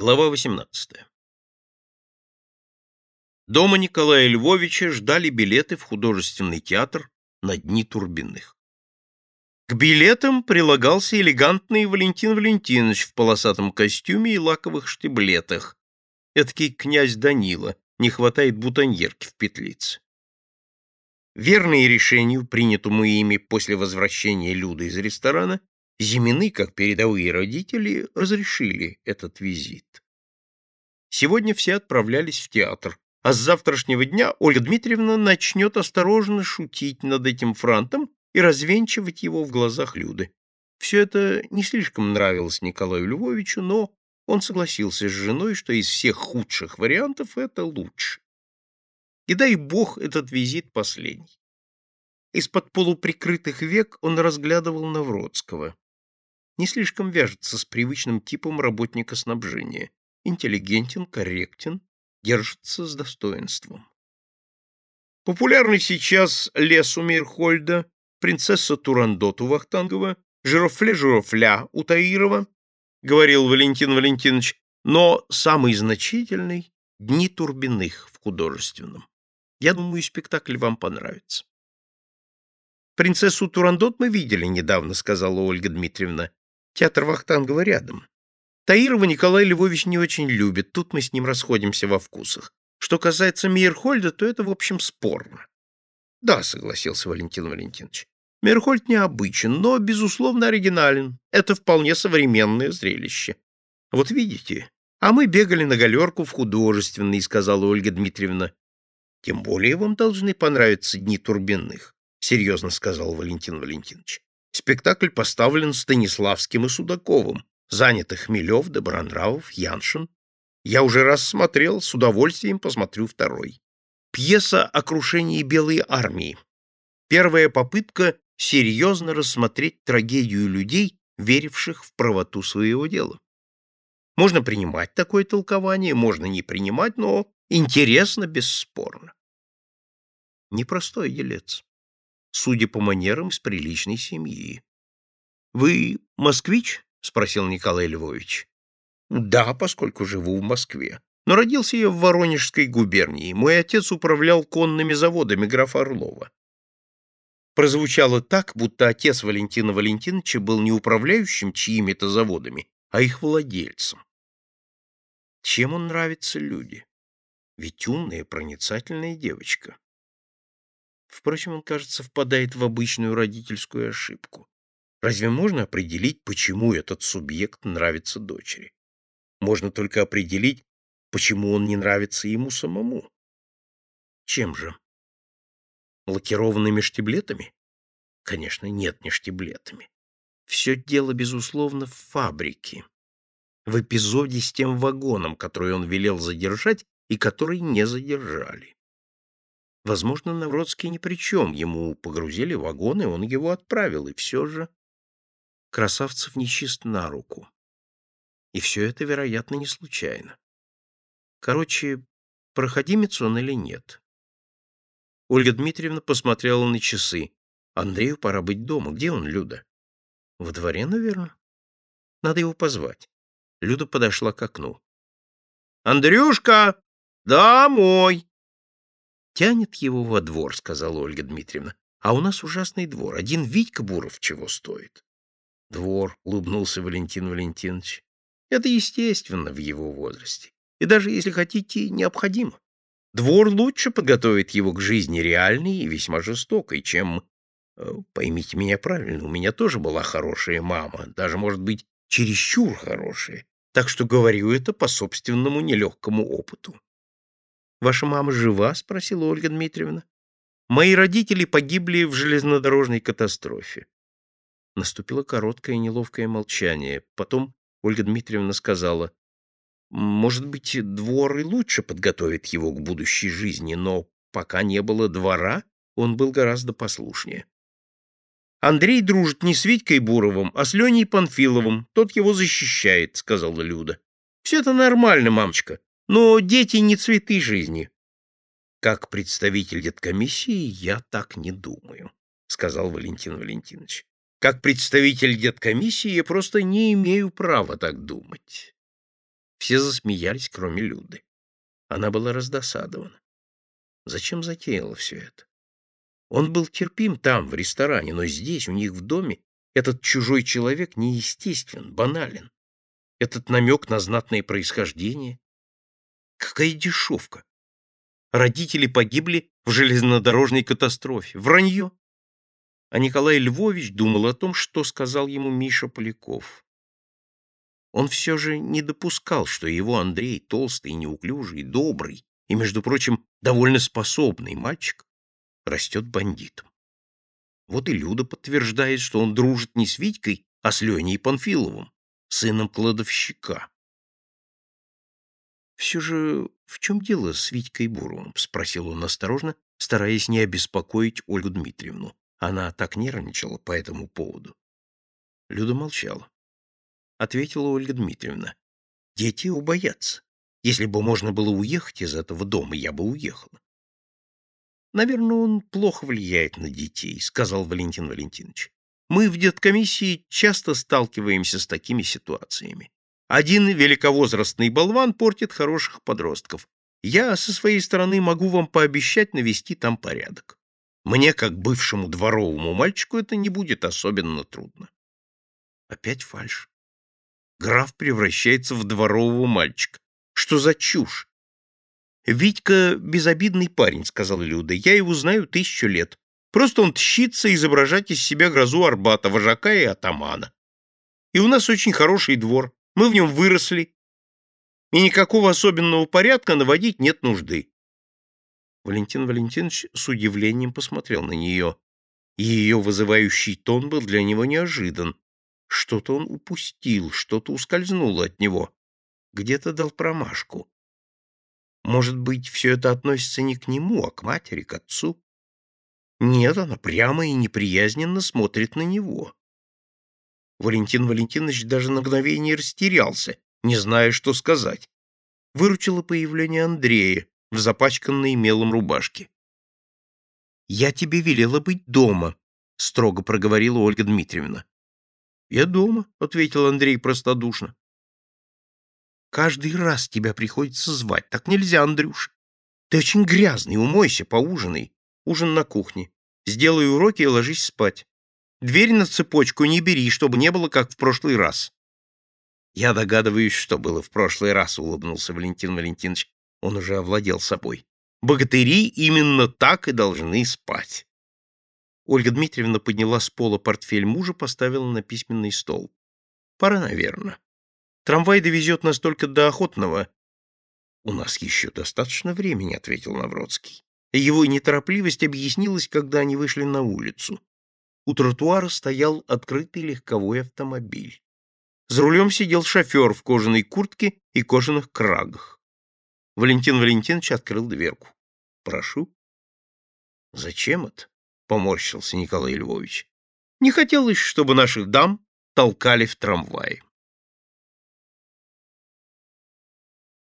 Глава 18. Дома Николая Львовича ждали билеты в художественный театр на Дни Турбиных. К билетам прилагался элегантный Валентин Валентинович в полосатом костюме и лаковых штиблетах. Эдакий князь Данила, не хватает бутоньерки в петлице. Верные решению, принятому ими после возвращения Люды из ресторана, Зимины, как передовые родители, разрешили этот визит. Сегодня все отправлялись в театр, а с завтрашнего дня Ольга Дмитриевна начнет осторожно шутить над этим франтом и развенчивать его в глазах Люды. Все это не слишком нравилось Николаю Львовичу, но он согласился с женой, что из всех худших вариантов это лучше. И дай бог этот визит последний. Из-под полуприкрытых век он разглядывал Навродского не слишком вяжется с привычным типом работника снабжения. Интеллигентен, корректен, держится с достоинством. Популярный сейчас лес у Мирхольда, принцесса Турандот у Вахтангова, жирофле-жирофля у Таирова, говорил Валентин Валентинович, но самый значительный — Дни Турбиных в художественном. Я думаю, спектакль вам понравится. «Принцессу Турандот мы видели недавно», — сказала Ольга Дмитриевна. Театр Вахтангова рядом. Таирова Николай Львович не очень любит, тут мы с ним расходимся во вкусах. Что касается Мейерхольда, то это, в общем, спорно. Да, согласился Валентин Валентинович. Мейерхольд необычен, но, безусловно, оригинален. Это вполне современное зрелище. Вот видите, а мы бегали на галерку в художественный, сказала Ольга Дмитриевна. Тем более вам должны понравиться дни Турбинных, серьезно сказал Валентин Валентинович. Спектакль поставлен Станиславским и Судаковым, заняты Хмелев, Добронравов, Яншин. Я уже раз смотрел, с удовольствием посмотрю второй. Пьеса о крушении Белой армии. Первая попытка серьезно рассмотреть трагедию людей, веривших в правоту своего дела. Можно принимать такое толкование, можно не принимать, но интересно бесспорно. Непростой делец судя по манерам, с приличной семьи. — Вы москвич? — спросил Николай Львович. — Да, поскольку живу в Москве. Но родился я в Воронежской губернии. Мой отец управлял конными заводами графа Орлова. Прозвучало так, будто отец Валентина Валентиновича был не управляющим чьими-то заводами, а их владельцем. Чем он нравится люди? Ведь умная, проницательная девочка. Впрочем, он, кажется, впадает в обычную родительскую ошибку. Разве можно определить, почему этот субъект нравится дочери? Можно только определить, почему он не нравится ему самому. Чем же? Лакированными штиблетами? Конечно, нет, не штиблетами. Все дело, безусловно, в фабрике. В эпизоде с тем вагоном, который он велел задержать и который не задержали. Возможно, Навродский ни при чем. Ему погрузили вагон, и он его отправил. И все же Красавцев нечист на руку. И все это, вероятно, не случайно. Короче, проходимец он или нет? Ольга Дмитриевна посмотрела на часы. Андрею пора быть дома. Где он, Люда? Во дворе, наверное. Надо его позвать. Люда подошла к окну. «Андрюшка! Домой!» Тянет его во двор, — сказала Ольга Дмитриевна. — А у нас ужасный двор. Один Витька Буров чего стоит? — Двор, — улыбнулся Валентин Валентинович. — Это естественно в его возрасте. И даже, если хотите, необходимо. Двор лучше подготовит его к жизни реальной и весьма жестокой, чем... Э, поймите меня правильно, у меня тоже была хорошая мама, даже, может быть, чересчур хорошая, так что говорю это по собственному нелегкому опыту. Ваша мама жива? спросила Ольга Дмитриевна. Мои родители погибли в железнодорожной катастрофе. Наступило короткое неловкое молчание. Потом Ольга Дмитриевна сказала: "Может быть, двор и лучше подготовит его к будущей жизни, но пока не было двора, он был гораздо послушнее. Андрей дружит не с Витькой Буровым, а с Леней Панфиловым. Тот его защищает, сказала Люда. Все это нормально, мамочка. Но дети не цветы жизни. Как представитель деткомиссии я так не думаю, сказал Валентин Валентинович. Как представитель деткомиссии я просто не имею права так думать. Все засмеялись, кроме Люды. Она была раздосадована. Зачем затеяла все это? Он был терпим там, в ресторане, но здесь, у них в доме, этот чужой человек неестествен, банален. Этот намек на знатное происхождение. Какая дешевка! Родители погибли в железнодорожной катастрофе. Вранье! А Николай Львович думал о том, что сказал ему Миша Поляков. Он все же не допускал, что его Андрей, толстый, неуклюжий, добрый и, между прочим, довольно способный мальчик, растет бандитом. Вот и Люда подтверждает, что он дружит не с Витькой, а с Леней Панфиловым, сыном кладовщика. «Все же в чем дело с Витькой Буровым?» — спросил он осторожно, стараясь не обеспокоить Ольгу Дмитриевну. Она так нервничала по этому поводу. Люда молчала. Ответила Ольга Дмитриевна. «Дети убоятся. Если бы можно было уехать из этого дома, я бы уехала. Наверное, он плохо влияет на детей, сказал Валентин Валентинович. Мы в деткомиссии часто сталкиваемся с такими ситуациями. Один великовозрастный болван портит хороших подростков. Я со своей стороны могу вам пообещать навести там порядок. Мне, как бывшему дворовому мальчику, это не будет особенно трудно. Опять фальшь. Граф превращается в дворового мальчика. Что за чушь? «Витька — безобидный парень», — сказала Люда. «Я его знаю тысячу лет. Просто он тщится изображать из себя грозу Арбата, вожака и атамана. И у нас очень хороший двор. Мы в нем выросли. И никакого особенного порядка наводить нет нужды». Валентин Валентинович с удивлением посмотрел на нее. Ее вызывающий тон был для него неожидан. Что-то он упустил, что-то ускользнуло от него. Где-то дал промашку. Может быть, все это относится не к нему, а к матери, к отцу? Нет, она прямо и неприязненно смотрит на него. Валентин Валентинович даже на мгновение растерялся, не зная, что сказать. Выручило появление Андрея в запачканной мелом рубашке. «Я тебе велела быть дома», — строго проговорила Ольга Дмитриевна. «Я дома», — ответил Андрей простодушно. Каждый раз тебя приходится звать. Так нельзя, Андрюш. Ты очень грязный, умойся, поужинай. Ужин на кухне. Сделай уроки и ложись спать. Дверь на цепочку не бери, чтобы не было, как в прошлый раз. Я догадываюсь, что было в прошлый раз, улыбнулся Валентин Валентинович. Он уже овладел собой. Богатыри именно так и должны спать. Ольга Дмитриевна подняла с пола портфель мужа, поставила на письменный стол. Пора, наверное. Трамвай довезет нас только до Охотного. — У нас еще достаточно времени, — ответил Навродский. Его неторопливость объяснилась, когда они вышли на улицу. У тротуара стоял открытый легковой автомобиль. За рулем сидел шофер в кожаной куртке и кожаных крагах. Валентин Валентинович открыл дверку. «Прошу». «Зачем это?» — поморщился Николай Львович. «Не хотелось, чтобы наших дам толкали в трамвае».